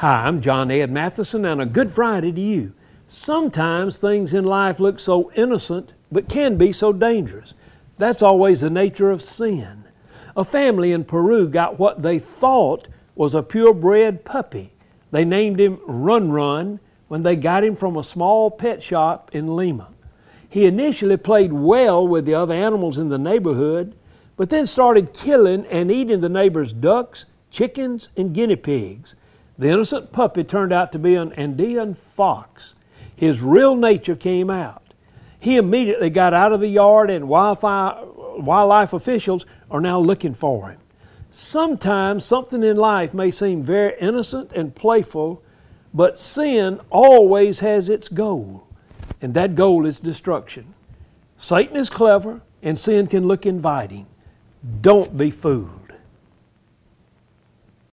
Hi, I'm John Ed Mathison, and a good Friday to you. Sometimes things in life look so innocent, but can be so dangerous. That's always the nature of sin. A family in Peru got what they thought was a purebred puppy. They named him Run Run when they got him from a small pet shop in Lima. He initially played well with the other animals in the neighborhood, but then started killing and eating the neighbors' ducks, chickens, and guinea pigs. The innocent puppy turned out to be an Andean fox. His real nature came out. He immediately got out of the yard, and wildlife officials are now looking for him. Sometimes something in life may seem very innocent and playful, but sin always has its goal, and that goal is destruction. Satan is clever, and sin can look inviting. Don't be fooled.